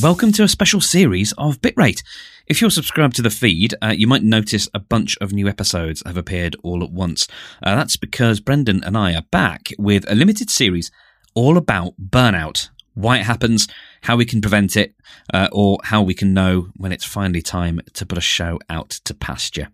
Welcome to a special series of Bitrate. If you're subscribed to the feed, uh, you might notice a bunch of new episodes have appeared all at once. Uh, that's because Brendan and I are back with a limited series all about burnout, why it happens, how we can prevent it, uh, or how we can know when it's finally time to put a show out to pasture.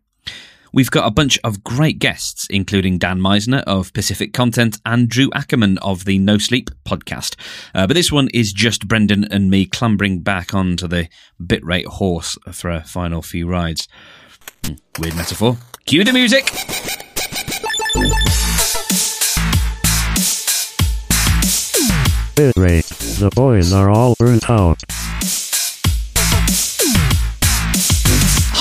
We've got a bunch of great guests, including Dan Misener of Pacific Content and Drew Ackerman of the No Sleep podcast. Uh, but this one is just Brendan and me clambering back onto the bitrate horse for a final few rides. Hmm, weird metaphor. Cue the music! Bitrate. The boys are all burnt out.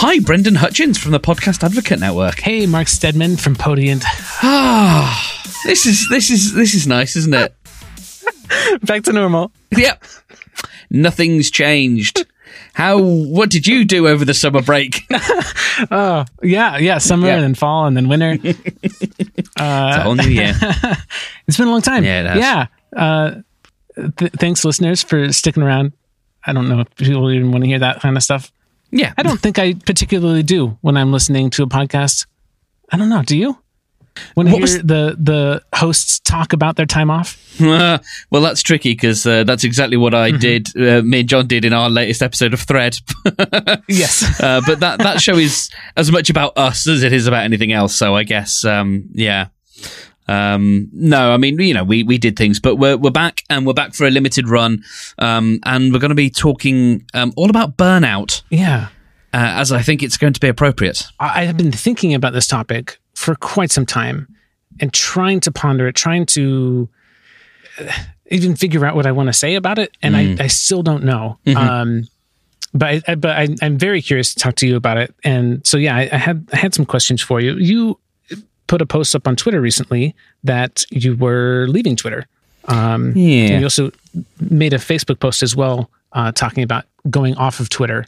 Hi, Brendan Hutchins from the Podcast Advocate Network. Hey, Mark Steadman from Podiant. Ah, this is this is this is nice, isn't it? Back to normal. Yep. Nothing's changed. How? What did you do over the summer break? Oh, yeah, yeah. Summer Yeah. and then fall and then winter. it's a whole new year. It's been a long time. Yeah, it has. Yeah. Uh, th- thanks, listeners, for sticking around. I don't know if people even want to hear that kind of stuff. Yeah, I don't think I particularly do when I'm listening to a podcast. I don't know. Do you? When I What hear was- the the hosts talk about their time off. well, that's tricky because uh, that's exactly what Mm-hmm. I did. Uh, me and John did in our latest episode of Thread. Yes. uh, but that that show is as much about us as it is about anything else. So I guess, um, yeah. Um, no, I mean, you know, we, we did things, but we're, we're back and we're back for a limited run. Um, and we're going to be talking, um, all about burnout, yeah. uh, as I think it's going to be appropriate. I have been thinking about this topic for quite some time and trying to ponder it, trying to uh, even figure out what I want to say about it, and I, I still don't know. Um, but I, I, but I, I'm very curious to talk to you about it, and so yeah, I, I had I had some questions for you. You put a post up on Twitter recently that you were leaving Twitter. Um, Yeah. you also made a Facebook post as well, uh, talking about going off of Twitter.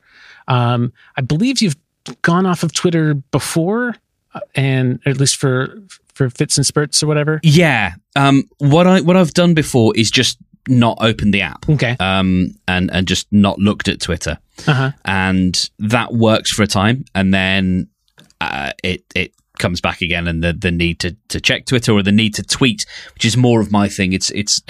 Um, I believe you've gone off of Twitter before, uh, and at least for for fits and spurts or whatever. Yeah. Um, what I, what I've done before is just not opened the app. Okay. Um, and, and just not looked at Twitter. Uh huh. and that works for a time, and then uh, it it comes back again, and the the need to, to check Twitter or the need to tweet, which is more of my thing. It's it's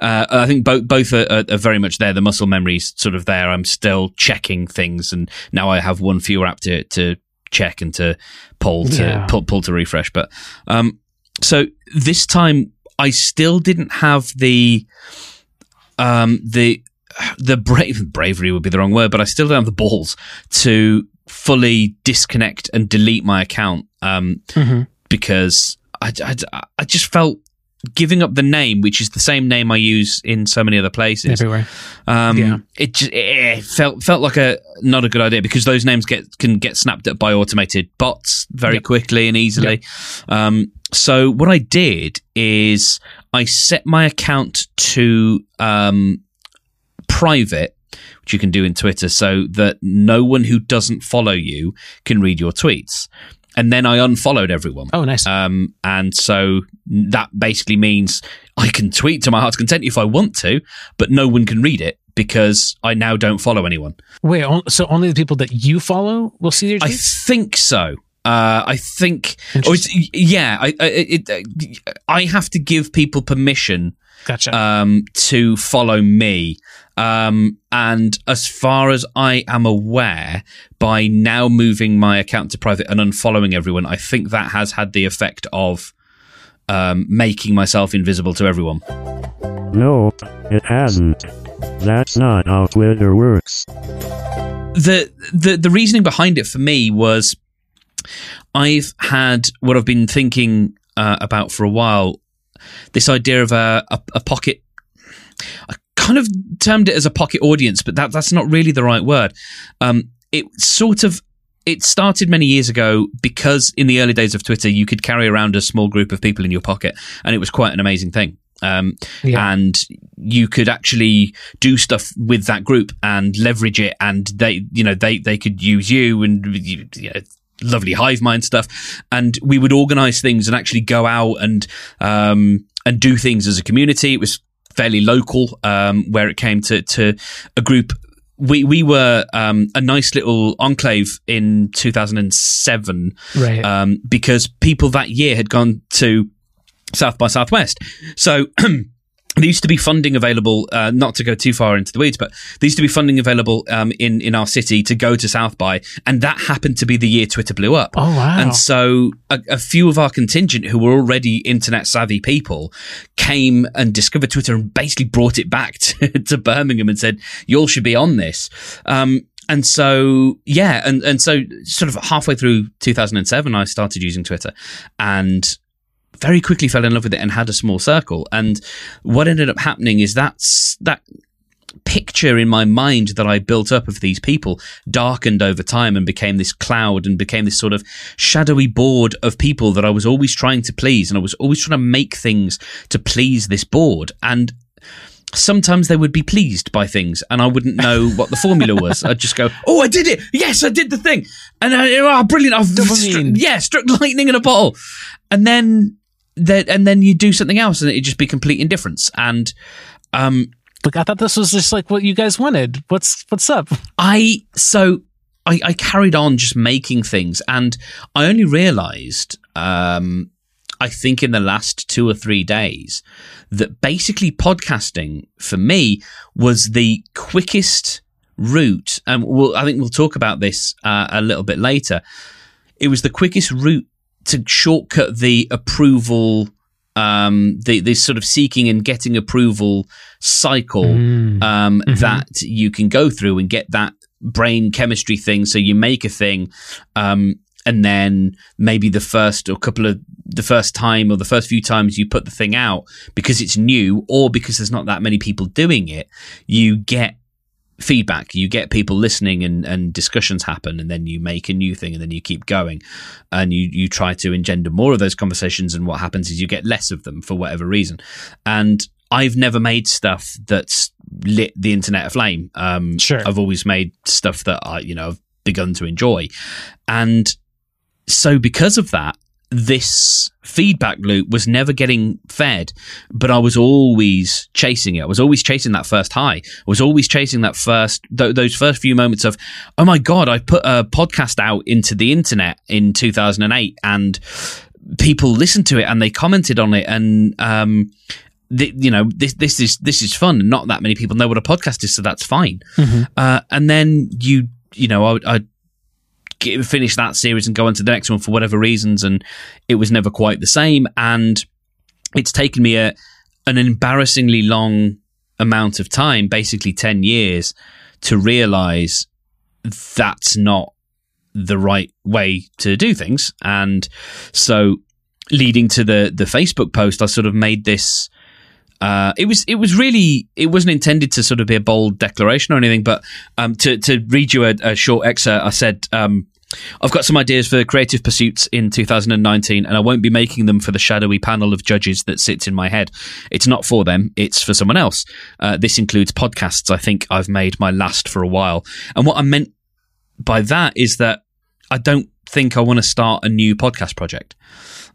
uh, I think both both are, are, very much there. The muscle memory's sort of there. I'm still checking things, and now I have one fewer app to to check and to pull to Yeah. pull, pull to refresh. But um, so this time I still didn't have the um the the brave bravery would be the wrong word, but I still don't have the balls to fully disconnect and delete my account um, Mhm. because I, I, I just felt giving up the name, which is the same name I use in so many other places. Everywhere. Um, Yeah. It just it felt felt like a not a good idea because those names get can get snapped up by automated bots very Yep. quickly and easily. Um, so what I did is I set my account to um, private, which you can do in Twitter, so that no one who doesn't follow you can read your tweets. And then I unfollowed everyone. Oh, nice. Um, and so that basically means I can tweet to my heart's content if I want to, but no one can read it because I now don't follow anyone. Wait, on- so only the people that you follow will see your I think so. Uh, I think, or it's, yeah, I, I, it, I have to give people permission gotcha. um, to follow me. Um, and as far as I am aware, by now moving my account to private and unfollowing everyone, I think that has had the effect of um, making myself invisible to everyone. No, it hasn't. That's not how Twitter works. the the the reasoning behind it for me was I've had what I've been thinking uh, about for a while. This idea of a, a, a pocket. I kind of termed it as a pocket audience, but that that's not really the right word. Um, it sort of it started many years ago because in the early days of Twitter, you could carry around a small group of people in your pocket, and it was quite an amazing thing. Um, Yeah. and you could actually do stuff with that group and leverage it, and they, you know, they they could use you and you, you know, lovely hive mind stuff, and we would organize things and actually go out and um and do things as a community. It was fairly local um, where it came to to a group. We we were um, a nice little enclave in 2007 Right. um, because people that year had gone to South by Southwest. So there used to be funding available, uh, not to go too far into the weeds, but there used to be funding available um, in in our city to go to South by, and that happened to be the year Twitter blew up. Oh, wow. And so a, a few of our contingent who were already internet savvy people came and discovered Twitter and basically brought it back to, to Birmingham and said, "You all should be on this." Um, and so yeah, and and so sort of halfway through 2007, I started using Twitter, and very quickly fell in love with it and had a small circle. And what ended up happening is that's that picture in my mind that I built up of these people darkened over time and became this cloud and became this sort of shadowy board of people that I was always trying to please. And I was always trying to make things to please this board. And sometimes they would be pleased by things and I wouldn't know what the formula was. I'd just go, Oh, I did it. Yes, I did the thing. And I, oh, brilliant. I've Dopamine. stru- yeah, struck lightning in a bottle. And then, that, and then you do something else and it'd just be complete indifference. And, um, Look, I thought this was just like what you guys wanted. What's what's up? I so I, I carried on just making things, and I only realised, um, I think in the last two or three days, that basically podcasting for me was the quickest route, and we'll, I think we'll talk about this uh, a little bit later. It was the quickest route to shortcut the approval. Um, the, the sort of seeking and getting approval cycle um, that you can go through and get that brain chemistry thing. So you make a thing, um, and then maybe the first or couple of the first time or the first few times you put the thing out because it's new or because there's not that many people doing it, you get feedback. You get people listening and, and discussions happen and then you make a new thing and then you keep going. And you, you try to engender more of those conversations and what happens is you get less of them for whatever reason. And i've never made stuff that's lit the internet aflame um, Sure. i've always made stuff that i you know I've begun to enjoy. And so because of that this feedback loop was never getting fed but i was always chasing it. I was always chasing that first high. I was always chasing that first th- those first few moments of oh my god i put a podcast out into the internet in 2008 and people listened to it and they commented on it and um th- you know this this is this is fun. And not that many people know what a podcast is so that's fine. Uh, and then you you know i, I finish that series and go on to the next one for whatever reasons, and it was never quite the same. And it's taken me a an embarrassingly long amount of time, basically ten years, to realize that's not the right way to do things. And so, leading to the the Facebook post, I sort of made this. Uh, it was it was really it wasn't intended to sort of be a bold declaration or anything, but um, to to read you a, a short excerpt, I said. Um, I've got some ideas for creative pursuits in 2019, and I won't be making them for the shadowy panel of judges that sits in my head. It's not for them, it's for someone else. Uh, this includes podcasts. I think I've made my last for a while. And what I meant by that is that I don't think I want to start a new podcast project.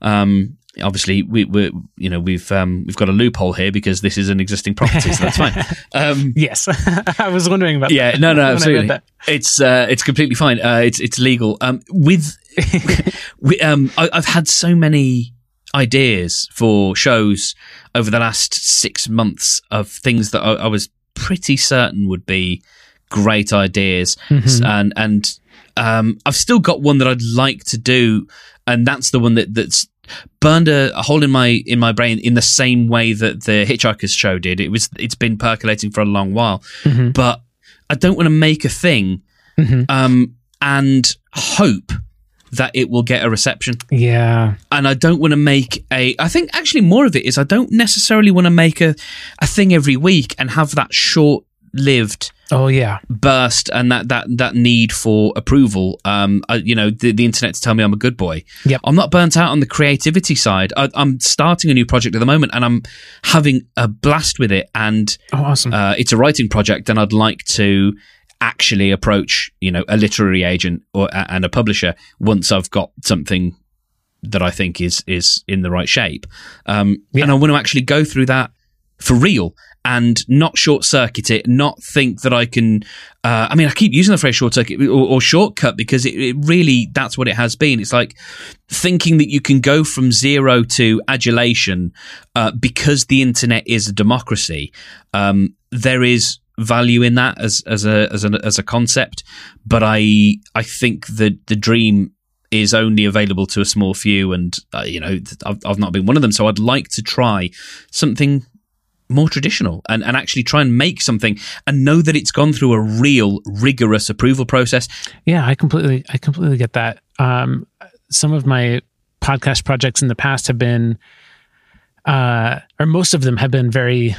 Um, obviously, we, we're you know we've um, we've got a loophole here because this is an existing property, so that's fine. Um, Yes, I was wondering about. yeah, that no, no, absolutely. It's uh, it's completely fine. Uh, it's it's legal. Um, with, we, um, I, I've had so many ideas for shows over the last six months of things that I, I was pretty certain would be great ideas, S- and and um, I've still got one that I'd like to do, and that's the one that that's burned a, a hole in my in my brain in the same way that the Hitchhiker's show did. It was it's been percolating for a long while, but I don't want to make a thing um, and hope that it will get a reception. Yeah, And I don't want to make a. I think actually more of it is I don't necessarily want to make a a thing every week and have that short lived oh yeah, burst and that that that need for approval. Um, I, you know, the, the internet to tell me I'm a good boy. Yep. I'm not burnt out on the creativity side. I, I'm starting a new project at the moment, and I'm having a blast with it. And oh awesome. uh, it's a writing project, and I'd like to actually approach, you know, a literary agent or and a publisher once I've got something that I think is is in the right shape. Um, Yeah. And I want to actually go through that for real and not short circuit it, not think that I can. Uh, I mean, I keep using the phrase short circuit or, or shortcut because it, it, really that's what it has been. It's like thinking that you can go from zero to adulation uh, because the internet is a democracy. Um, there is value in that as as a as a as a concept, but I I think that the dream is only available to a small few, and uh, you know I've, I've not been one of them. So I'd like to try something more traditional and, and actually try and make something and know that it's gone through a real rigorous approval process. Yeah, I completely I completely get that. Um, some of my podcast projects in the past have been uh, or most of them have been very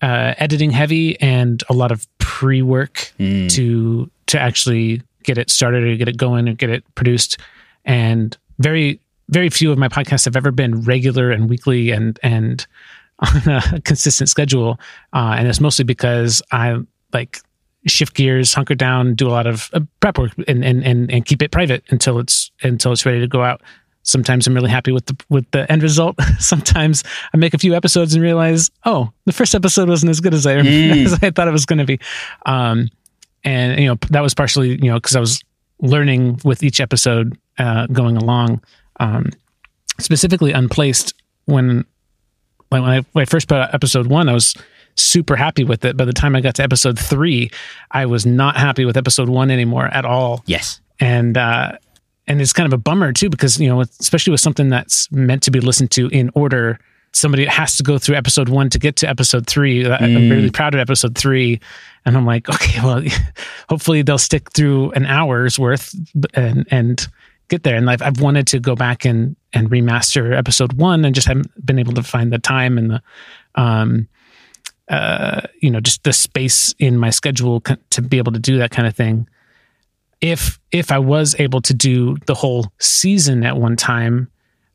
uh, editing heavy and a lot of pre-work mm. to to actually get it started or get it going or get it produced and very very few of my podcasts have ever been regular and weekly and and on a consistent schedule, uh, and it's mostly because I like shift gears, hunker down, do a lot of uh, prep work, and, and and and keep it private until it's until it's ready to go out. Sometimes I'm really happy with the with the end result. Sometimes I make a few episodes and realize, oh, the first episode wasn't as good as I mm. as I thought it was going to be. Um, and you know that was partially you know because I was learning with each episode uh, going along. Um, specifically, unplaced when when I, when I first put out episode one, I was super happy with it. By the time I got to episode three, I was not happy with episode one anymore at all. Yes. And, uh, and it's kind of a bummer too, because, you know, especially with something that's meant to be listened to in order, somebody has to go through episode one to get to episode three. Mm. I'm really proud of episode three. And I'm like, okay, well, hopefully they'll stick through an hour's worth and, and, get there. And I've, I've wanted to go back and, and remaster episode one and just haven't been able to find the time and the, um, uh, you know, just the space in my schedule to be able to do that kind of thing. If, if I was able to do the whole season at one time,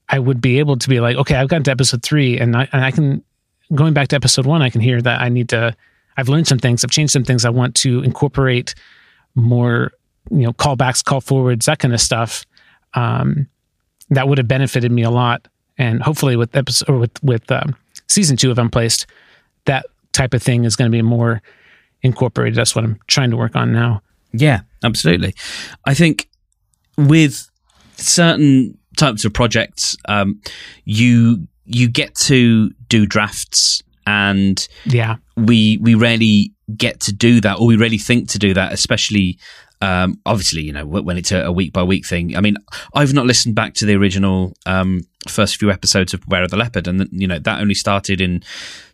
I would be able to be like, okay, I've gotten to episode three and I, and I can, going back to episode one, I can hear that I need to, I've learned some things, I've changed some things. I want to incorporate more, you know, callbacks, call forwards, that kind of stuff um, that would have benefited me a lot. And hopefully, with episode or with with um, season two of Unplaced, that type of thing is going to be more incorporated. That's what I'm trying to work on now. Yeah, absolutely. I think with certain types of projects, um, you you get to do drafts, and yeah, we we rarely get to do that, or we rarely think to do that, especially um, obviously, you know, when it's a, week by week thing. I mean, I've not listened back to the original um, first few episodes of Beware of the Leopard, and you know that only started in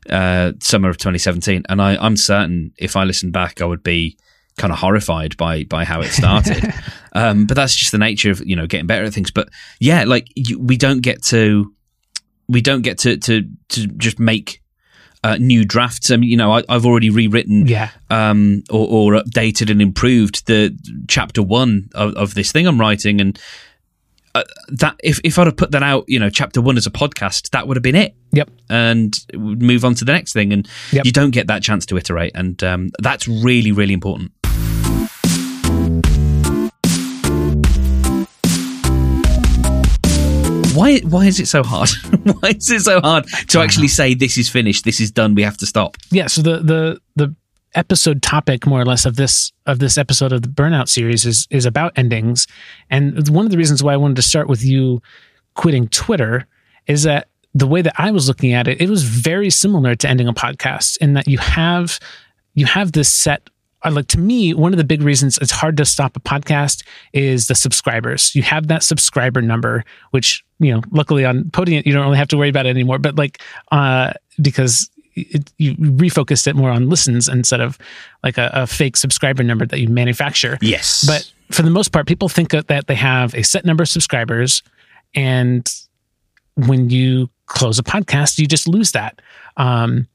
uh, summer of 2017. And I, I'm certain if I listened back, I would be kind of horrified by by how it started. um, but that's just the nature of you know getting better at things. But yeah, like you, we don't get to we don't get to to to just make uh, new drafts. I mean, you know, I, have already rewritten, yeah, um, or, or, updated and improved the chapter one of, of this thing I'm writing, and uh, that if if I'd have put that out, you know, chapter one as a podcast, that would have been it. Yep, and move on to the next thing, and yep. you don't get that chance to iterate, and um, that's really really important. Why why is it so hard? why is it so hard to actually say this is finished, this is done, we have to stop? Yeah, so the the the episode topic more or less of this of this episode of the burnout series is is about endings and one of the reasons why i wanted to start with you quitting twitter is that the way that i was looking at it it was very similar to ending a podcast in that you have you have this set like to me, one of the big reasons it's hard to stop a podcast is the subscribers. You have that subscriber number, which you know, luckily on Podiant you don't really have to worry about it anymore. But like, uh, because it, you refocused it more on listens instead of like a, a, fake subscriber number that you manufacture. Yes, but for the most part, people think that they have a set number of subscribers, and when you close a podcast, you just lose that. Um,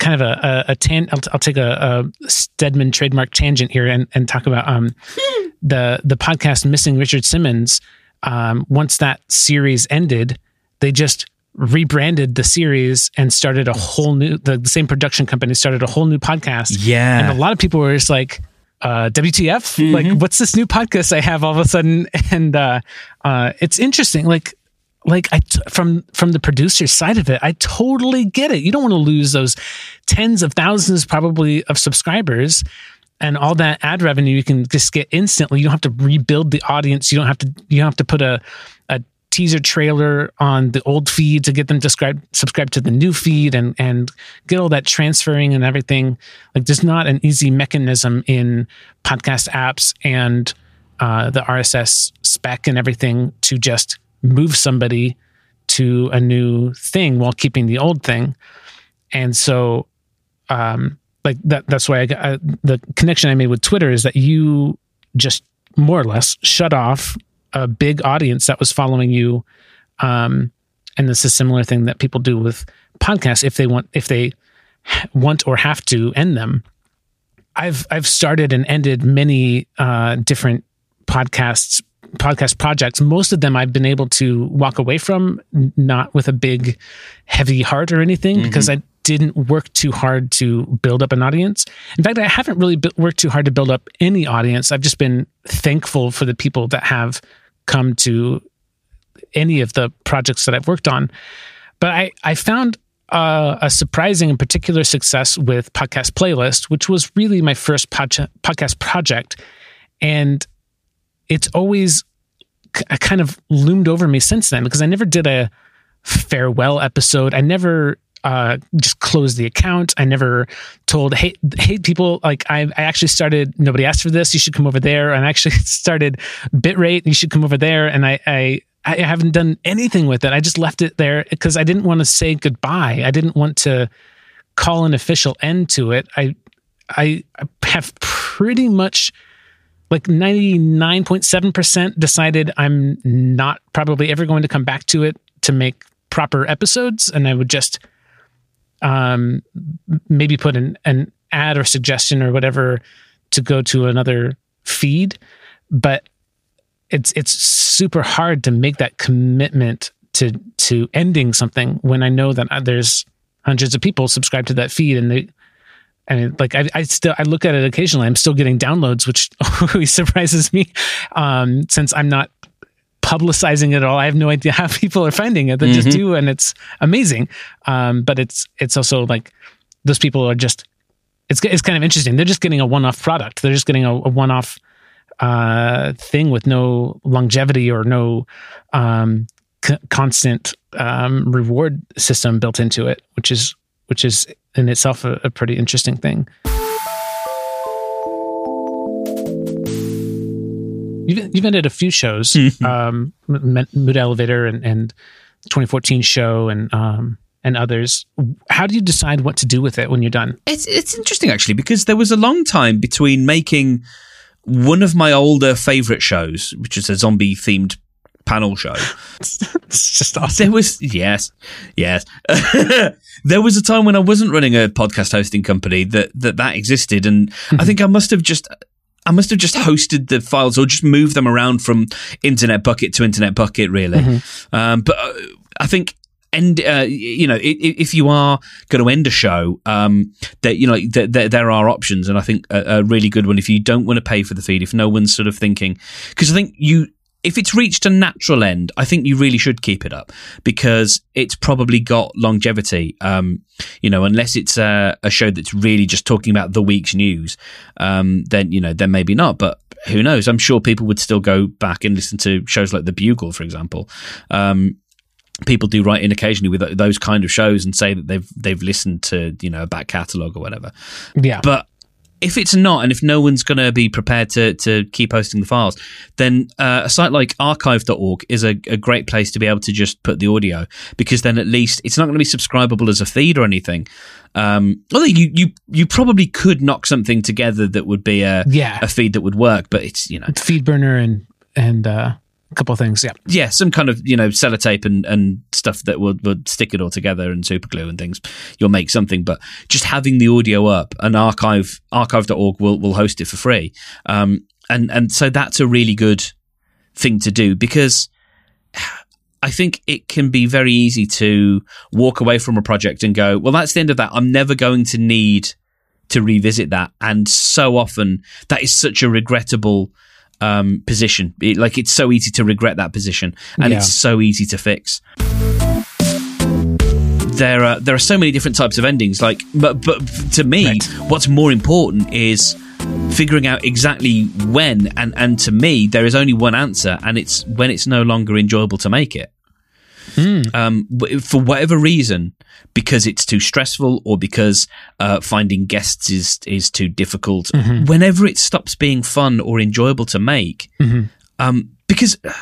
kind of a a, a tan. I'll, I'll take a, a, Steadman trademark tangent here and, and talk about um, the the podcast missing Richard Simmons. Um, once that series ended, they just rebranded the series and started a whole new the, the same production company started a whole new podcast. Yeah, and a lot of people were just like. Uh, WTF? Mm-hmm. Like, what's this new podcast I have all of a sudden? And uh, uh, it's interesting. Like, like I t- from from the producer's side of it, I totally get it. You don't want to lose those tens of thousands, probably, of subscribers and all that ad revenue you can just get instantly. You don't have to rebuild the audience. You don't have to you don't have to put a a teaser trailer on the old feed to get them to subscribe subscribe to the new feed and and get all that transferring and everything. Like there's not an easy mechanism in podcast apps and uh, the RSS spec and everything to just move somebody to a new thing while keeping the old thing. And so, um, like that, that's why I uh, the connection I made with Twitter is that you just more or less shut off a big audience that was following you. Um, and this is a similar thing that people do with podcasts if they want, if they want or have to end them. I've, I've started and ended many, uh, different podcasts podcast projects, most of them I've been able to walk away from, not with a big, heavy heart or anything, mm-hmm. because I didn't work too hard to build up an audience. In fact, I haven't really worked too hard to build up any audience. I've just been thankful for the people that have come to any of the projects that I've worked on. But I, I found uh, a surprising and particular success with Podcast Playlist, which was really my first pod- podcast project. And it's always kind of loomed over me since then because I never did a farewell episode. I never uh, just closed the account. I never told, hey, hey, people, like I, I actually started, nobody asked for this. You should come over there. And I actually started Bitrate. You should come over there. And I, I, I haven't done anything with it. I just left it there because I didn't want to say goodbye. I didn't want to call an official end to it. I, I have pretty much like 99.7% decided I'm not probably ever going to come back to it to make proper episodes. And I would just um, maybe put an, an ad or suggestion or whatever to go to another feed. But it's it's super hard to make that commitment to to ending something when I know that uh, there's hundreds of people subscribed to that feed and they and like I, I still I look at it occasionally. I'm still getting downloads, which always surprises me, um, since I'm not publicizing it at all. I have no idea how people are finding it. They mm-hmm. just do, and it's amazing. Um, but it's it's also like those people are just it's it's kind of interesting. They're just getting a one off product. They're just getting a, a one off uh, thing with no longevity or no um, c- constant um, reward system built into it, which is which is in itself a, a pretty interesting thing. You've, you've ended a few shows, mm-hmm. um, Mood Elevator and, and 2014 show and um, and others. How do you decide what to do with it when you're done? It's it's interesting actually because there was a long time between making one of my older favorite shows, which is a zombie themed panel show. it's just awesome. There was yes, yes. there was a time when I wasn't running a podcast hosting company that that that existed, and I think I must have just. I must have just hosted the files or just moved them around from Internet Bucket to Internet Bucket, really. Mm-hmm. Um, but uh, I think end uh, you know if you are going to end a show um, that you know there, there are options and i think a, a, really good one if you don't want to pay for the feed if no one's sort of thinking because i think you if it's reached a natural end, I think you really should keep it up because it's probably got longevity. Um, you know, unless it's a, a, show that's really just talking about the week's news, um, then you know, then maybe not. But who knows? I'm sure people would still go back and listen to shows like The Bugle, for example. Um, people do write in occasionally with those kind of shows and say that they've they've listened to you know a back catalogue or whatever. Yeah, but if it's not, and if no one's going to be prepared to, to keep hosting the files, then uh, a site like archive.org is a, a, great place to be able to just put the audio because then at least it's not going to be subscribable as a feed or anything. Um, although you, you, you probably could knock something together that would be a, yeah. a feed that would work, but it's, you know, FeedBurner and, and, uh, a couple of things. Yeah, yeah, some kind of you know sellotape and, and stuff that would, would stick it all together and super glue and things. You'll make something, but just having the audio up, and archive archive.org will will host it for free. Um, and and so that's a really good thing to do because. I think it can be very easy to walk away from a project and go, well, that's the end of that. I'm never going to need to revisit that. And so often that is such a regrettable um, position. It, like it's so easy to regret that position, and Yeah. it's so easy to fix. There are there are so many different types of endings. Like, but but to me, Right. what's more important is figuring out exactly when. And and to me, there is only one answer, and it's when it's no longer enjoyable to make it um, for whatever reason, because it's too stressful or because uh, finding guests is is too difficult. Whenever it stops being fun or enjoyable to make, um, because uh,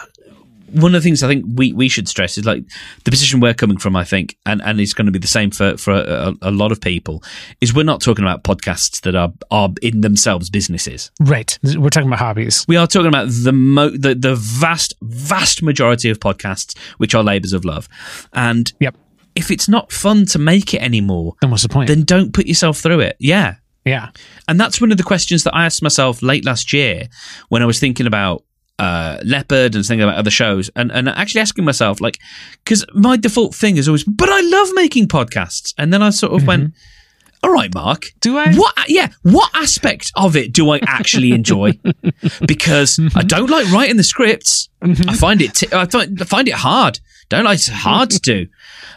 one of the things I think we, we should stress is like the position we're coming from. I think, and, and it's going to be the same for for a, a lot of people. Is we're not talking about podcasts that are are in themselves businesses. Right. We're talking about hobbies. We are talking about the mo- the the vast vast majority of podcasts which are labours of love, and Yep. if it's not fun to make it anymore, Then what's the point? then don't put yourself through it. Yeah, yeah. and that's one of the questions that I asked myself late last year when I was thinking about uh, Leopard and thinking about other shows, and and actually asking myself like, because my default thing is always, but I love making podcasts, and then I sort of went. All right, Mark. Do I? What? Yeah. What aspect of it do I actually enjoy? because I don't like writing the scripts. I find it. T- I find, I find it hard. Don't like hard to do.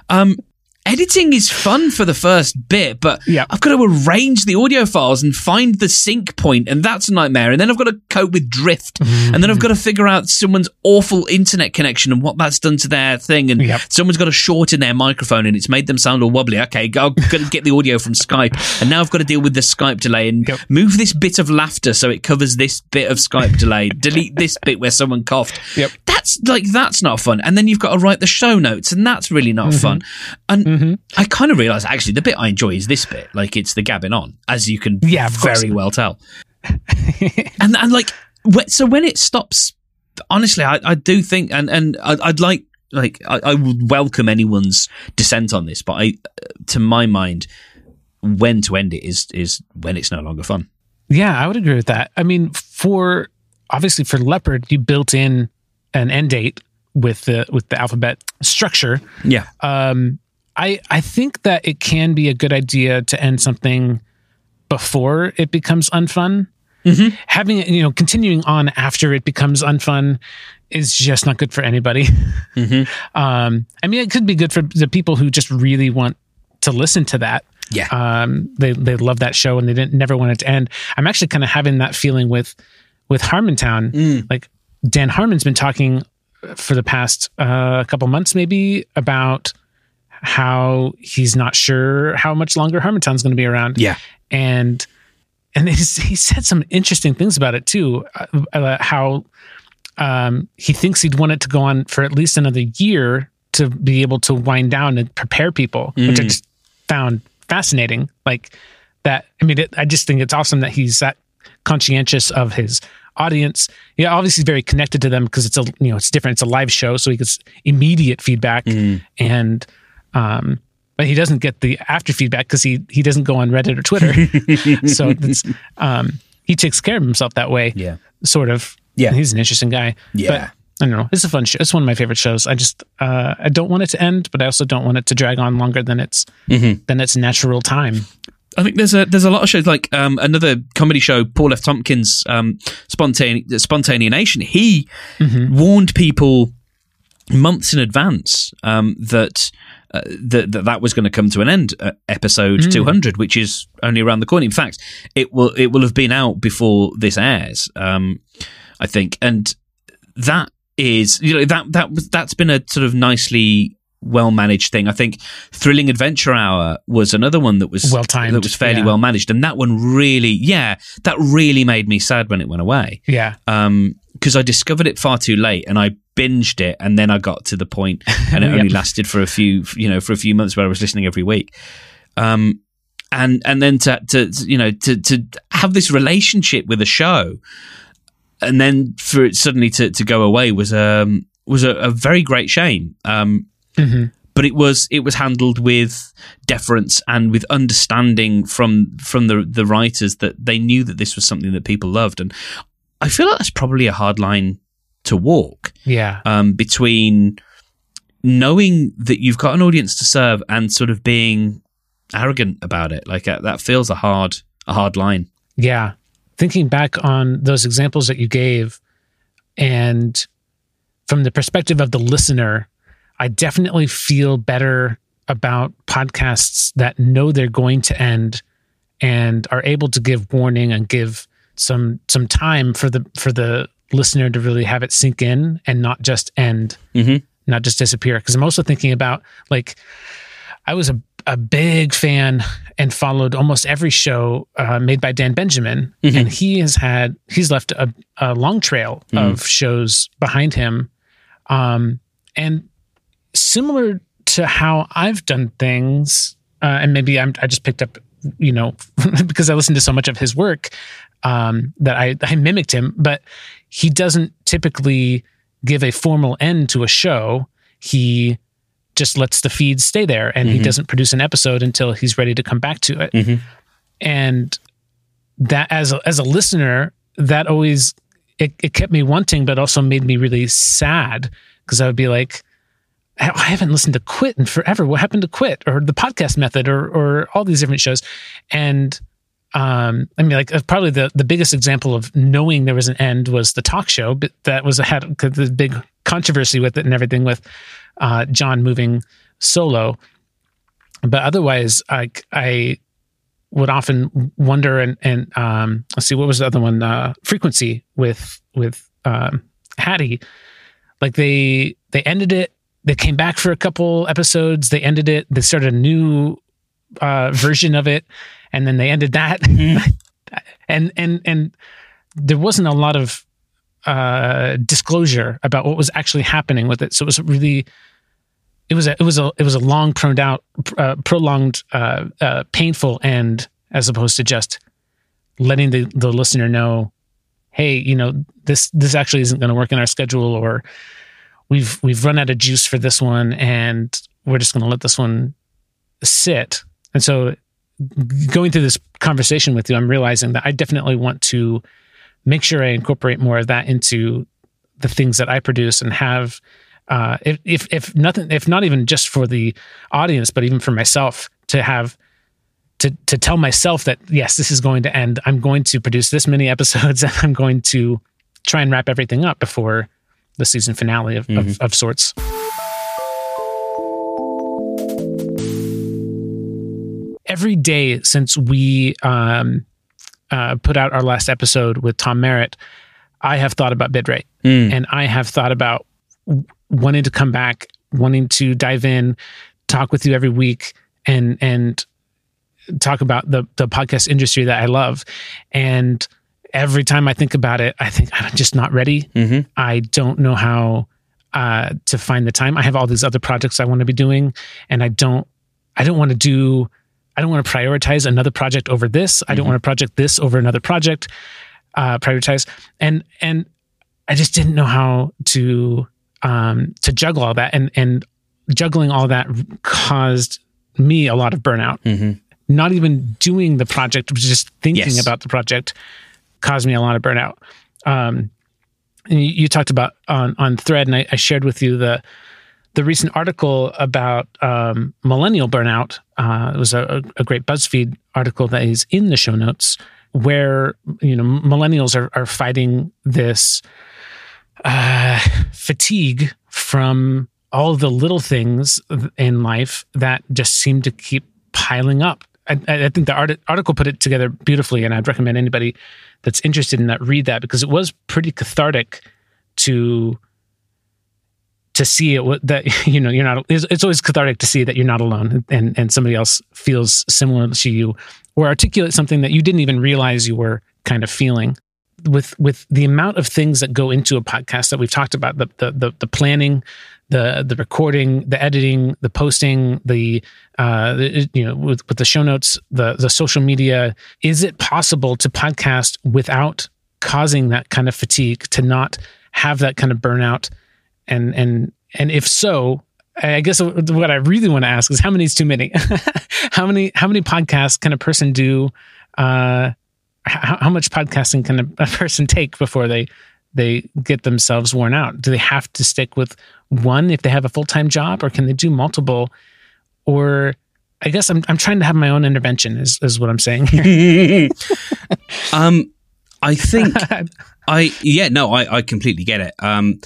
Um, editing is fun for the first bit, but Yeah. I've got to arrange the audio files and find the sync point, and that's a nightmare. And then I've got to cope with drift, mm-hmm. and then I've got to figure out someone's awful internet connection and what that's done to their thing, and Yep. someone's got to shorten their microphone and it's made them sound all wobbly. Okay, I've got to get the audio from Skype, and now I've got to deal with the Skype delay and Yep. move this bit of laughter so it covers this bit of Skype delay. Delete this bit where someone coughed. Yep. That's like that's not fun. And then you've got to write the show notes, and that's really not mm-hmm. fun. And I kind of realised actually the bit I enjoy is this bit, like it's the gabbing on, as you can Yeah, very well tell. and and like so when it stops, honestly, I, I do think, and and I'd, I'd like like I, I would welcome anyone's dissent on this, but I, to my mind, when to end it is is when it's no longer fun. Yeah, I would agree with that. I mean, for obviously for Leopard, you built in an end date with the with the alphabet structure. Yeah, Um, I I think that it can be a good idea to end something before it becomes unfun. Having it, you know, continuing on after it becomes unfun is just not good for anybody. Um, I mean, it could be good for the people who just really want to listen to that. yeah, um, they they love that show and they didn't never want it to end. I'm actually kind of having that feeling with with Harmontown. Like Dan Harmon's been talking for the past uh, couple months, maybe about how he's not sure how much longer Harmontown's going to be around. yeah, and and he said some interesting things about it too. Uh, how um, he thinks he'd want it to go on for at least another year to be able to wind down and prepare people, which I just found fascinating. Like that. I mean, it, I just think it's awesome that he's that conscientious of his audience. Yeah, obviously very connected to them because it's a you know it's different. It's a live show, so he gets immediate feedback and. Um, but he doesn't get the after feedback because he he doesn't go on Reddit or Twitter. so it's, um, he takes care of himself that way. Yeah. sort of. Yeah. he's an interesting guy. Yeah. but I don't know. It's a fun show. It's one of my favorite shows. I just uh, I don't want it to end, but I also don't want it to drag on longer than its than its natural time. I think there's a there's a lot of shows like um, another comedy show, Paul F. Tompkins, um, Spontane Spontaneanation. He warned people months in advance um, that, uh, that that that was going to come to an end at episode 200, which is only around the corner. In fact, it will it will have been out before this airs, um, I think, and that is you know that that was that's been a sort of nicely well managed thing. I think Thrilling Adventure Hour was another one that was Well-timed, that was fairly yeah. well managed, and that one really, yeah, that really made me sad when it went away Yeah, because I discovered it far too late and I binged it and then I got to the point and it Yep. only lasted for a few you know for a few months where I was listening every week um and and then to to to, you know to to have this relationship with a show and then for it suddenly to to go away was um was a, a very great shame um but it was it was handled with deference and with understanding from from the the writers that they knew that this was something that people loved and I feel like that's probably a hard line to walk yeah, um, between knowing that you've got an audience to serve and sort of being arrogant about it. Like uh, that feels a hard a hard line. yeah. Thinking back on those examples that you gave, and from the perspective of the listener, I definitely feel better about podcasts that know they're going to end and are able to give warning and give some some time for the for the listener to really have it sink in and not just end, Mhm. not just disappear. Because I'm also thinking about like I was a a big fan and followed almost every show uh, made by Dan Benjamin, Mhm. and he has had he's left a, a long trail of shows behind him, um, and similar to how I've done things, uh, and maybe I'm, I just picked up, you know, because I listened to so much of his work um, that I, I mimicked him, but he doesn't typically give a formal end to a show. He just lets the feed stay there and he Mhm. doesn't produce an episode until he's ready to come back to it. Mhm. And that as a, as a listener, that always it, it kept me wanting, but also made me really sad because I would be like, I haven't listened to Quit in forever. What happened to Quit or the podcast method or or all these different shows? And um, I mean, like uh, probably the the biggest example of knowing there was an end was the talk show, but that was had the big controversy with it and everything with uh, John moving solo. But otherwise, I I would often wonder and and um, let's see what was the other one uh, frequency with with um, Hattie. Like they they ended it. They came back for a couple episodes. They ended it. They started a new uh, version of it, and then they ended that. and and and there wasn't a lot of uh, disclosure about what was actually happening with it. So it was really it was a it was a it was a long prolonged out uh, prolonged uh, uh, painful end as opposed to just letting the the listener know hey you know this this actually isn't going to work in our schedule or we've we've run out of juice for this one and we're just going to let this one sit and so going through this conversation with you i'm realizing that i definitely want to make sure i incorporate more of that into the things that i produce and have uh, if, if if nothing, if not even just for the audience, but even for myself to have to to tell myself that yes, this is going to end. I'm going to produce this many episodes, and I'm going to try and wrap everything up before the season finale of, of, of sorts. Every day since we um, uh, put out our last episode with Tom Merritt, I have thought about bitrate, Mm. and I have thought about w- wanting to come back, wanting to dive in, talk with you every week, and and talk about the the podcast industry that I love. And every time I think about it, I think I'm just not ready. Mhm. I don't know how uh, to find the time. I have all these other projects I want to be doing, and I don't. I don't want to do. I don't want to prioritize another project over this. I don't want to project this over another project. Uh, prioritize and and I just didn't know how to um, to juggle all that, and and juggling all that caused me a lot of burnout. Mhm. Not even doing the project, just thinking Yes. about the project, caused me a lot of burnout. Um, and you, you talked about on on Thread, and I, I shared with you the the recent article about um, millennial burnout. Uh, it was a, a great BuzzFeed article that is in the show notes, where you know millennials are are fighting this uh, fatigue from all the little things in life that just seem to keep piling up. I, I think the art, article put it together beautifully, and I'd recommend anybody that's interested in that read that because it was pretty cathartic to to see it that you know you're not it's, it's always cathartic to see that you're not alone and and somebody else feels similar to you or articulate something that you didn't even realize you were kind of feeling. With with the amount of things that go into a podcast that we've talked about the the the, the planning the the recording the editing the posting the uh the, you know with, with the show notes the the social media. Is it possible to podcast without causing that kind of fatigue to not have that kind of burnout? And and and if so i guess what i really want to ask is how many is too many? How many how many podcasts can a person do uh how, how much podcasting can a, a person take before they they get themselves worn out do they have to stick with one if they have a full-time job or can they do multiple or i guess i'm, I'm trying to have my own intervention is, is what i'm saying here um, I think I yeah no I I completely get it. Um,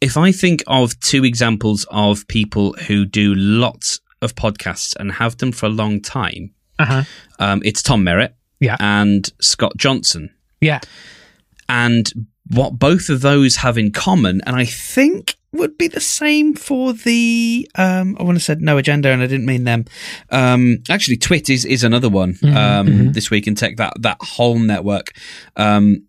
if I think of two examples of people who do lots of podcasts and have them for a long time, Uh-huh. um, it's Tom Merritt Yeah. and Scott Johnson. Yeah. And what both of those have in common, and I think would be the same for the um I want to said no agenda and I didn't mean them. Um actually Twit is, is another one um this week in tech that that whole network um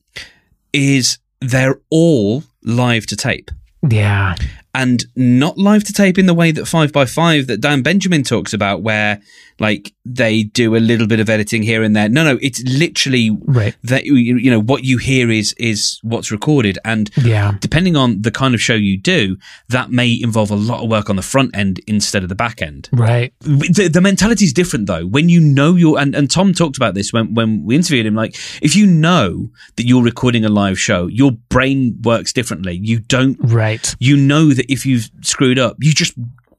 is they're all live to tape Yeah. and not live to tape in the way that 5x5 that Dan Benjamin talks about where like they do a little bit of editing here and there no no it's literally Right. that you know what you hear is is what's recorded and Yeah. depending on the kind of show you do that may involve a lot of work on the front end instead of the back end Right. the, the mentality is different though when you know you're and, and tom talked about this when, when we interviewed him like if you know that you're recording a live show your brain works differently you don't Right. you know that if you've screwed up you just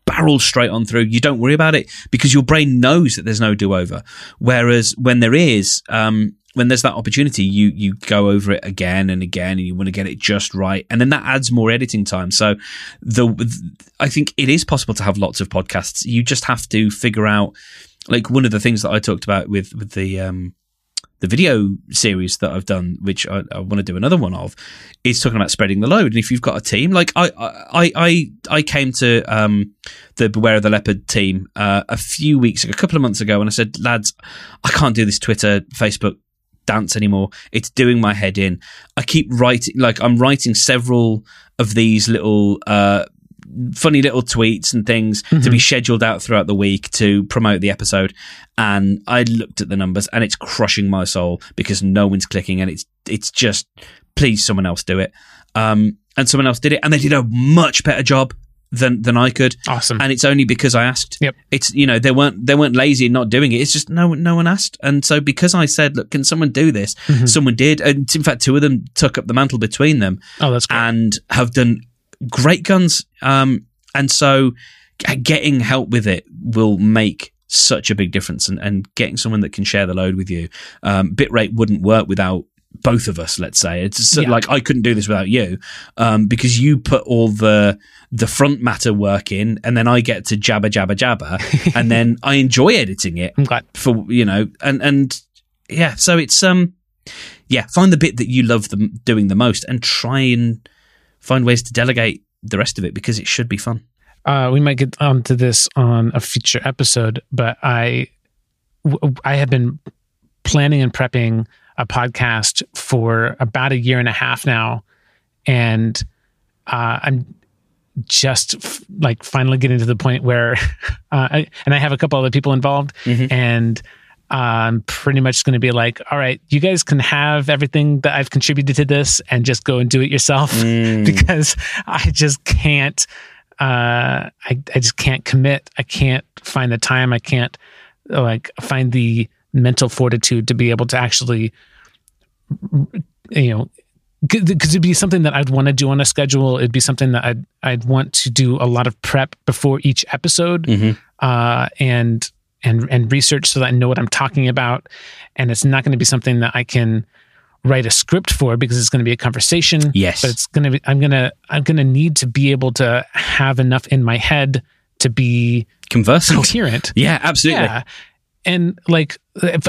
barrel straight on through. You don't worry about it because your brain knows that there's no do-over. Whereas when there is um when there's that opportunity you you go over it again and again and you want to get it just right. And then that adds more editing time. So the i think it is possible to have lots of podcasts. You just have to figure out like one of the things that i talked about with with the um the video series that I've done, which I, I want to do another one of, is talking about spreading the load. And if you've got a team, like I, I, I, I came to um, the Beware of the Leopard team uh, a few weeks ago, a couple of months ago, and I said, lads, I can't do this Twitter, Facebook dance anymore. It's doing my head in. I keep writing, like I'm writing several of these little. Uh, funny little tweets and things to be scheduled out throughout the week to promote the episode. And I looked at the numbers and it's crushing my soul because no one's clicking and it's it's just please someone else do it. Um and someone else did it and they did a much better job than than I could. Awesome. and it's only because I asked. Yep. it's you know they weren't they weren't lazy in not doing it. It's just no no one asked. And so because I said look can someone do this? Mm-hmm. someone did. And in fact two of them took up the mantle between them oh, that's great. and have done great guns. Um, and so getting help with it will make such a big difference and, and getting someone that can share the load with you. Um, bitrate wouldn't work without both of us, let's say. It's sort of Yeah. like I couldn't do this without you um, because you put all the the front matter work in and then I get to jabber, jabber, jabber. and then I enjoy editing it I'm for you know and and yeah so it's um yeah find the bit that you love them doing the most and try and find ways to delegate the rest of it because it should be fun. Uh, we might get onto this on a future episode, but I, w- I have been planning and prepping a podcast for about a year and a half now, and uh, I'm just f- like finally getting to the point where, uh, I, and I have a couple other people involved, and I'm pretty much going to be like, all right, you guys can have everything that I've contributed to this, and just go and do it yourself because I just can't. Uh, I I just can't commit. I can't find the time. I can't like find the mental fortitude to be able to actually, you know, because it'd be something that I'd want to do on a schedule. It'd be something that I'd I'd want to do a lot of prep before each episode, Mhm. uh, and and and research so that I know what I'm talking about. And it's not going to be something that I can write a script for because it's going to be a conversation. Yes. but it's going to be. I'm gonna I'm gonna need to be able to have enough in my head to be conversant coherent. yeah absolutely Yeah. And like,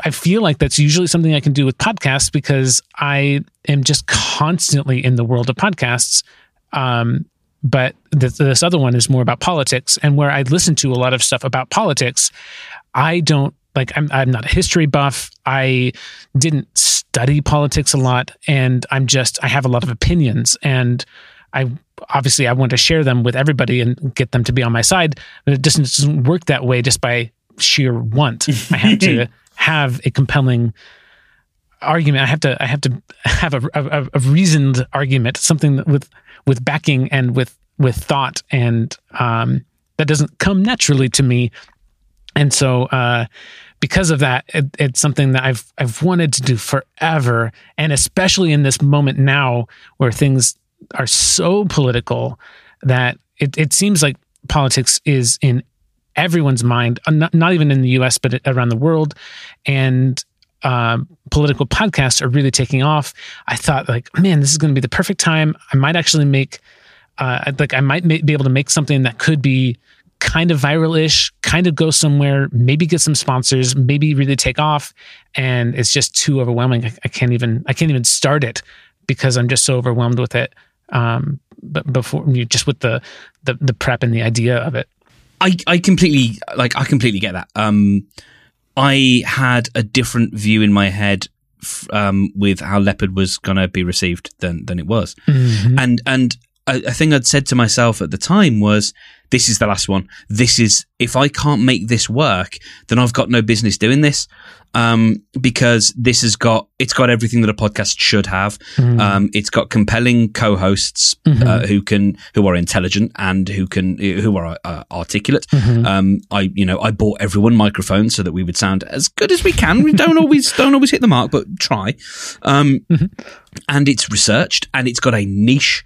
I feel like that's usually something I can do with podcasts because I am just constantly in the world of podcasts. Um, but this, this other one is more about politics, and where I listen to a lot of stuff about politics, I don't like. I'm I'm not a history buff. I didn't study politics a lot, and I'm just I have a lot of opinions, and I obviously I want to share them with everybody and get them to be on my side, but it doesn't, doesn't work that way just by sheer want. I have to have a compelling argument. I have to I have to have a, a, a reasoned argument, something with with backing and with with thought, and um, that doesn't come naturally to me. And so, uh, because of that, it, it's something that I've I've wanted to do forever, and especially in this moment now, where things are so political that it, it seems like politics is in everyone's mind, uh, not, not even in the U.S. but around the world, and um, political podcasts are really taking off, I thought like, man, this is going to be the perfect time. I might actually make, uh, like, I might ma- be able to make something that could be kind of viral-ish, kind of go somewhere, maybe get some sponsors, maybe really take off, and it's just too overwhelming. I, I can't even, I can't even start it because I'm just so overwhelmed with it. Um, but before you just with the, the the prep and the idea of it. I, I completely like I completely get that. Um, I had a different view in my head um, with how Leopard was going to be received than than it was, and and a, a thing I'd said to myself at the time was, "This is the last one. This is if I can't make this work, then I've got no business doing this." Um, because this has got it's got everything that a podcast should have. Um, it's got compelling co-hosts uh, who can who are intelligent and who can who are uh, articulate. Um, I you know I bought everyone microphones so that we would sound as good as we can. We don't always don't always hit the mark, but try. Um, and it's researched and it's got a niche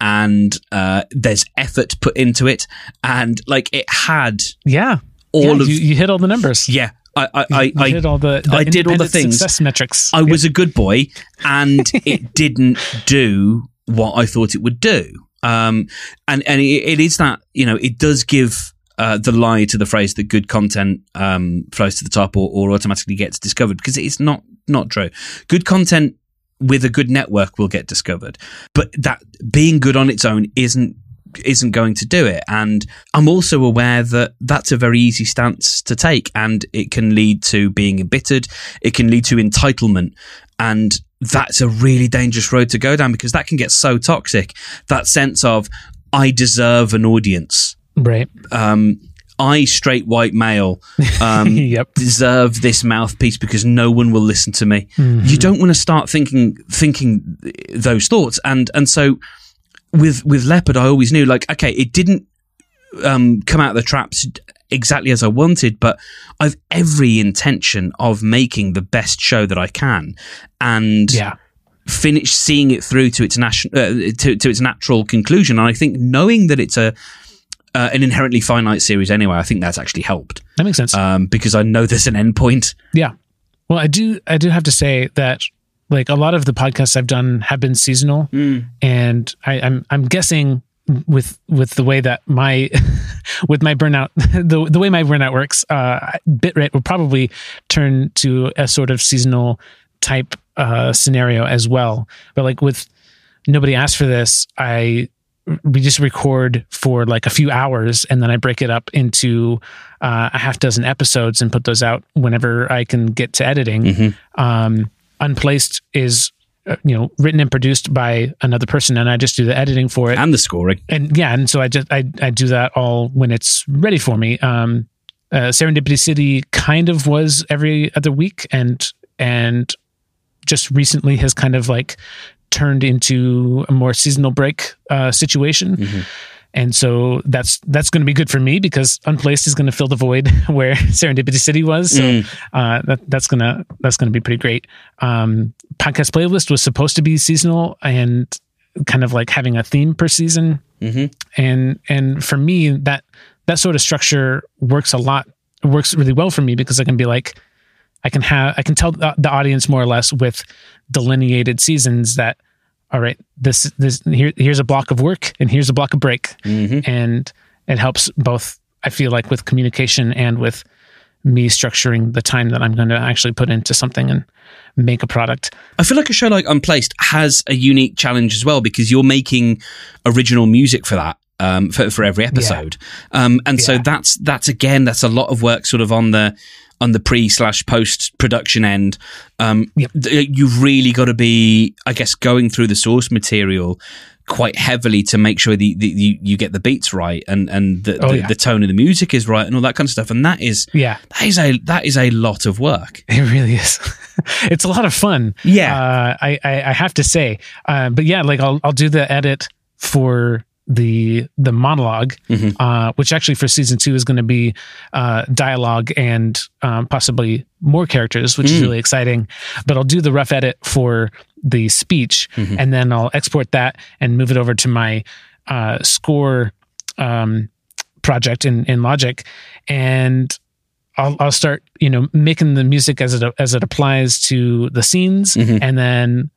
and uh, there's effort put into it and like it had Yeah, all Yeah, of you, you hit all the numbers. yeah. I, I, I, I hit all the, the I did all the things. success metrics. I was a good boy, and it didn't do what I thought it would do. Um, and and it, it is that you know it does give uh, the lie to the phrase that good content um, flows to the top or, or automatically gets discovered because it's not not true. Good content with a good network will get discovered, but that being good on its own isn't isn't going to do it. And I'm also aware that that's a very easy stance to take and it can lead to being embittered. It can lead to entitlement. And that's a really dangerous road to go down because that can get so toxic. That sense of, I deserve an audience. right. Um, I, straight white male, um, Yep. deserve this mouthpiece because no one will listen to me. You don't want to start thinking thinking those thoughts, and and so with with leopard, I always knew like okay, it didn't um, come out of the traps exactly as I wanted, but I've every intention of making the best show that I can, and Yeah. finish seeing it through to its national uh, to, to its natural conclusion. And I think knowing that it's a uh, an inherently finite series anyway, I think that's actually helped That makes sense. um, because I know there's an end point. Yeah. Well, I do. I do have to say that, like a lot of the podcasts I've done have been seasonal, and I, I'm I'm guessing with with the way that my with my burnout the the way my burnout works, uh, bitrate will probably turn to a sort of seasonal type uh, scenario as well. But like with nobody asked for this, I we just record for like a few hours and then I break it up into uh, a half dozen episodes and put those out whenever I can get to editing. Um, Unplaced is uh, you know written and produced by another person and I just do the editing for it And the scoring. and yeah, and so I just I I do that all when it's ready for me. Um, uh, Serendipity City kind of was every other week, and and just recently has kind of like turned into a more seasonal break uh, situation. And so that's that's going to be good for me because Unplaced is going to fill the void where Serendipity City was. So uh, that, that's gonna that's gonna be pretty great. Um, podcast playlist was supposed to be seasonal and kind of like having a theme per season and and for me that that sort of structure works a lot works really well for me because i can be like i can have i can tell the, the audience more or less with delineated seasons that all right this this here here's a block of work and here's a block of break. And it helps both i feel like with communication and with me structuring the time that i'm going to actually put into something and make a product. I feel like a show like Unplaced has a unique challenge as well because you're making original music for that. Um, for, for every episode, um, and so that's that's again that's a lot of work sort of on the on the pre slash post production end. Um, Yep. th- you've really got to be, I guess, going through the source material quite heavily to make sure the, the you, you get the beats right and and the, Oh, the, yeah. the tone of the music is right and all that kind of stuff. And that is yeah that is a that is a lot of work. It really is. it's a lot of fun. Yeah. uh, I, I I have to say. Uh, but yeah, like I'll I'll do the edit for the the monolog uh, which actually for season two is going to be uh, dialogue and um, possibly more characters, which is really exciting. But I'll do the rough edit for the speech, and then I'll export that and move it over to my uh, score um, project in in Logic, and I'll, I'll start, you know, making the music as it as it applies to the scenes, Mhm. and then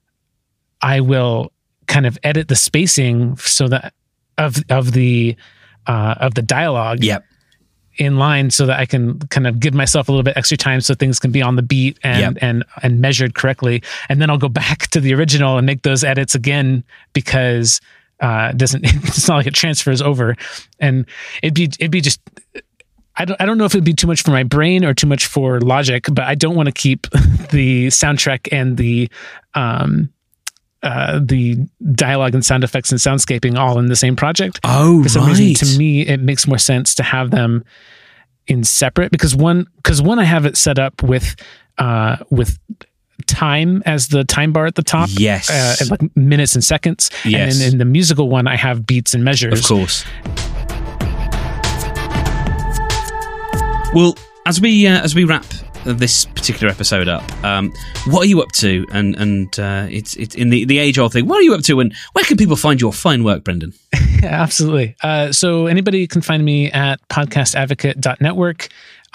I will kind of edit the spacing so that of of the uh, of the dialogue Yep. in line, so that I can kind of give myself a little bit extra time so things can be on the beat and Yep. and and measured correctly, and then I'll go back to the original and make those edits again because uh, it doesn't it's not like it transfers over, and it'd be it'd be just I don't, I don't know if it'd be too much for my brain or too much for logic, but I don't want to keep the soundtrack and the um, uh, the dialogue and sound effects and soundscaping all in the same project. Oh, For some right. reason, to me, it makes more sense to have them in separate because one because one I have it set up with uh, with time as the time bar at the top. Yes. Uh, and like minutes and seconds. Yes. And then in the musical one, I have beats and measures. Of course. Well, as we uh, as we wrap this particular episode up, um, what are you up to? And and uh, it's it's in the the age old thing. What are you up to? And where can people find your fine work, Brendan? Yeah, absolutely. Uh, so anybody can find me at podcastadvocate.network.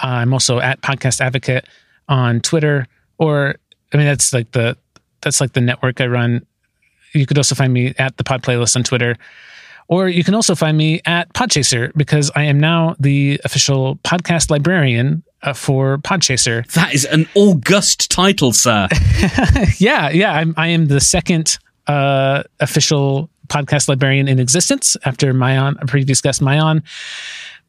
Uh, I'm also at podcast advocate on Twitter, or I mean that's like the that's like the network I run. You could also find me at the Pod Playlist on Twitter, or you can also find me at Podchaser because I am now the official podcast librarian uh, for Podchaser. That is an august title, sir. yeah, yeah. I'm I am the second uh, official podcast librarian in existence after Mayon, a previous guest, Mayon,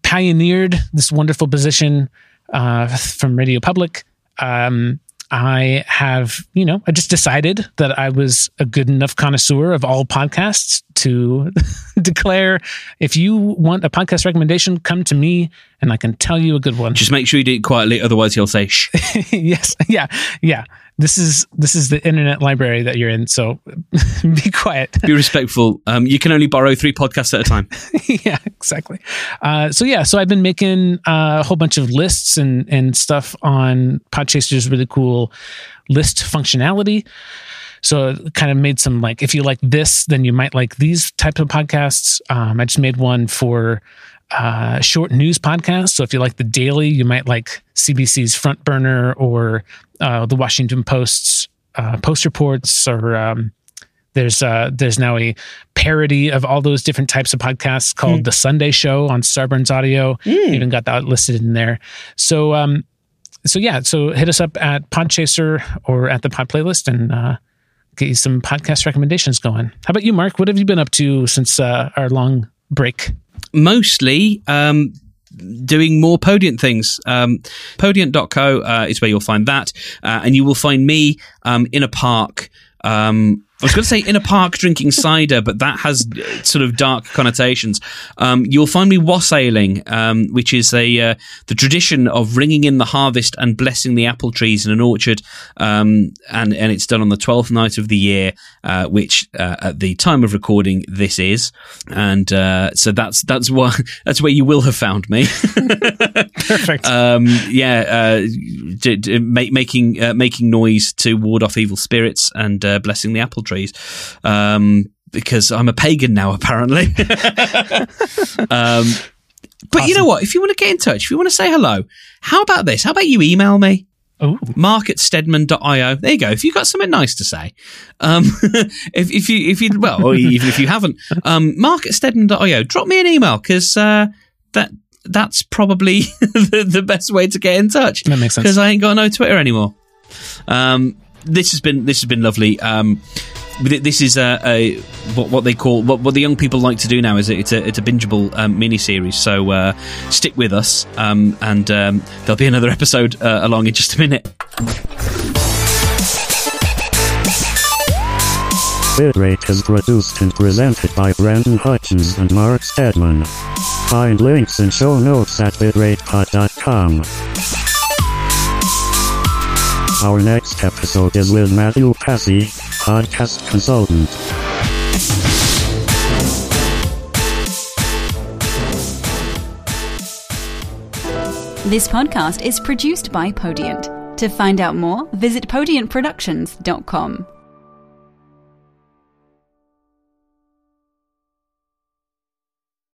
pioneered this wonderful position uh, from Radio Public. Um, I have, you know, I just decided that I was a good enough connoisseur of all podcasts to declare if you want a podcast recommendation, come to me and I can tell you a good one. Just make sure you do it quietly, otherwise he'll say shh. yes yeah yeah this is this is the internet library that you're in so be quiet Be respectful. Um, you can only borrow three podcasts at a time. yeah exactly uh, so yeah so i've been making uh, a whole bunch of lists and and stuff on podchaser's really cool list functionality so it kind of made some like if you like this then you might like these types of podcasts um, i just made one for uh, short news podcasts so if you like the daily you might like cbc's front burner or uh, the washington post's uh, post reports or um, there's uh, there's now a parody of all those different types of podcasts called the Sunday Show on Starburns Audio. Even got that listed in there. So um, so yeah, so hit us up at Podchaser or at the Pod Playlist and uh, get you some podcast recommendations going. How about you, Mark? What have you been up to since uh, our long break? mostly um, doing more Podiant things. Um, Podiant.co uh, is where you'll find that. Uh, and you will find me um, in a park. Um, I was going to say in a park drinking cider, but that has uh, sort of dark connotations. Um, you'll find me wassailing, um, which is a uh, the tradition of ringing in the harvest and blessing the apple trees in an orchard, um, and and it's done on the twelfth night of the year, uh, which uh, at the time of recording this is, and uh, so that's that's why that's where you will have found me. Perfect. um, yeah, uh, d- d- ma- making uh, making noise to ward off evil spirits and uh, blessing the apple trees. Um, because I'm a pagan now, apparently. um, but you know what? If you want to get in touch, if you want to say hello, how about this? How about you email me? oh, Mark at steadman.io. There you go. If you've got something nice to say, um, if, if you, if you, well, or even if you haven't, um, Mark at steadman.io, drop me an email because, uh, that, that's probably the, the best way to get in touch. That makes sense. Because I ain't got no Twitter anymore. Um, this has been, this has been lovely. Um, this is a, a what, what they call what, what the young people like to do now is it's a it's a bingeable um, mini series. So uh, stick with us, um, and um, there'll be another episode uh, along in just a minute. Bitrate is produced and presented by Brendan Hutchins and Mark Steadman. Find links and show notes at bitratepod.com. Our next episode is with Matthew Passy, podcast consultant. This podcast is produced by Podiant. To find out more, visit podiantproductions.com.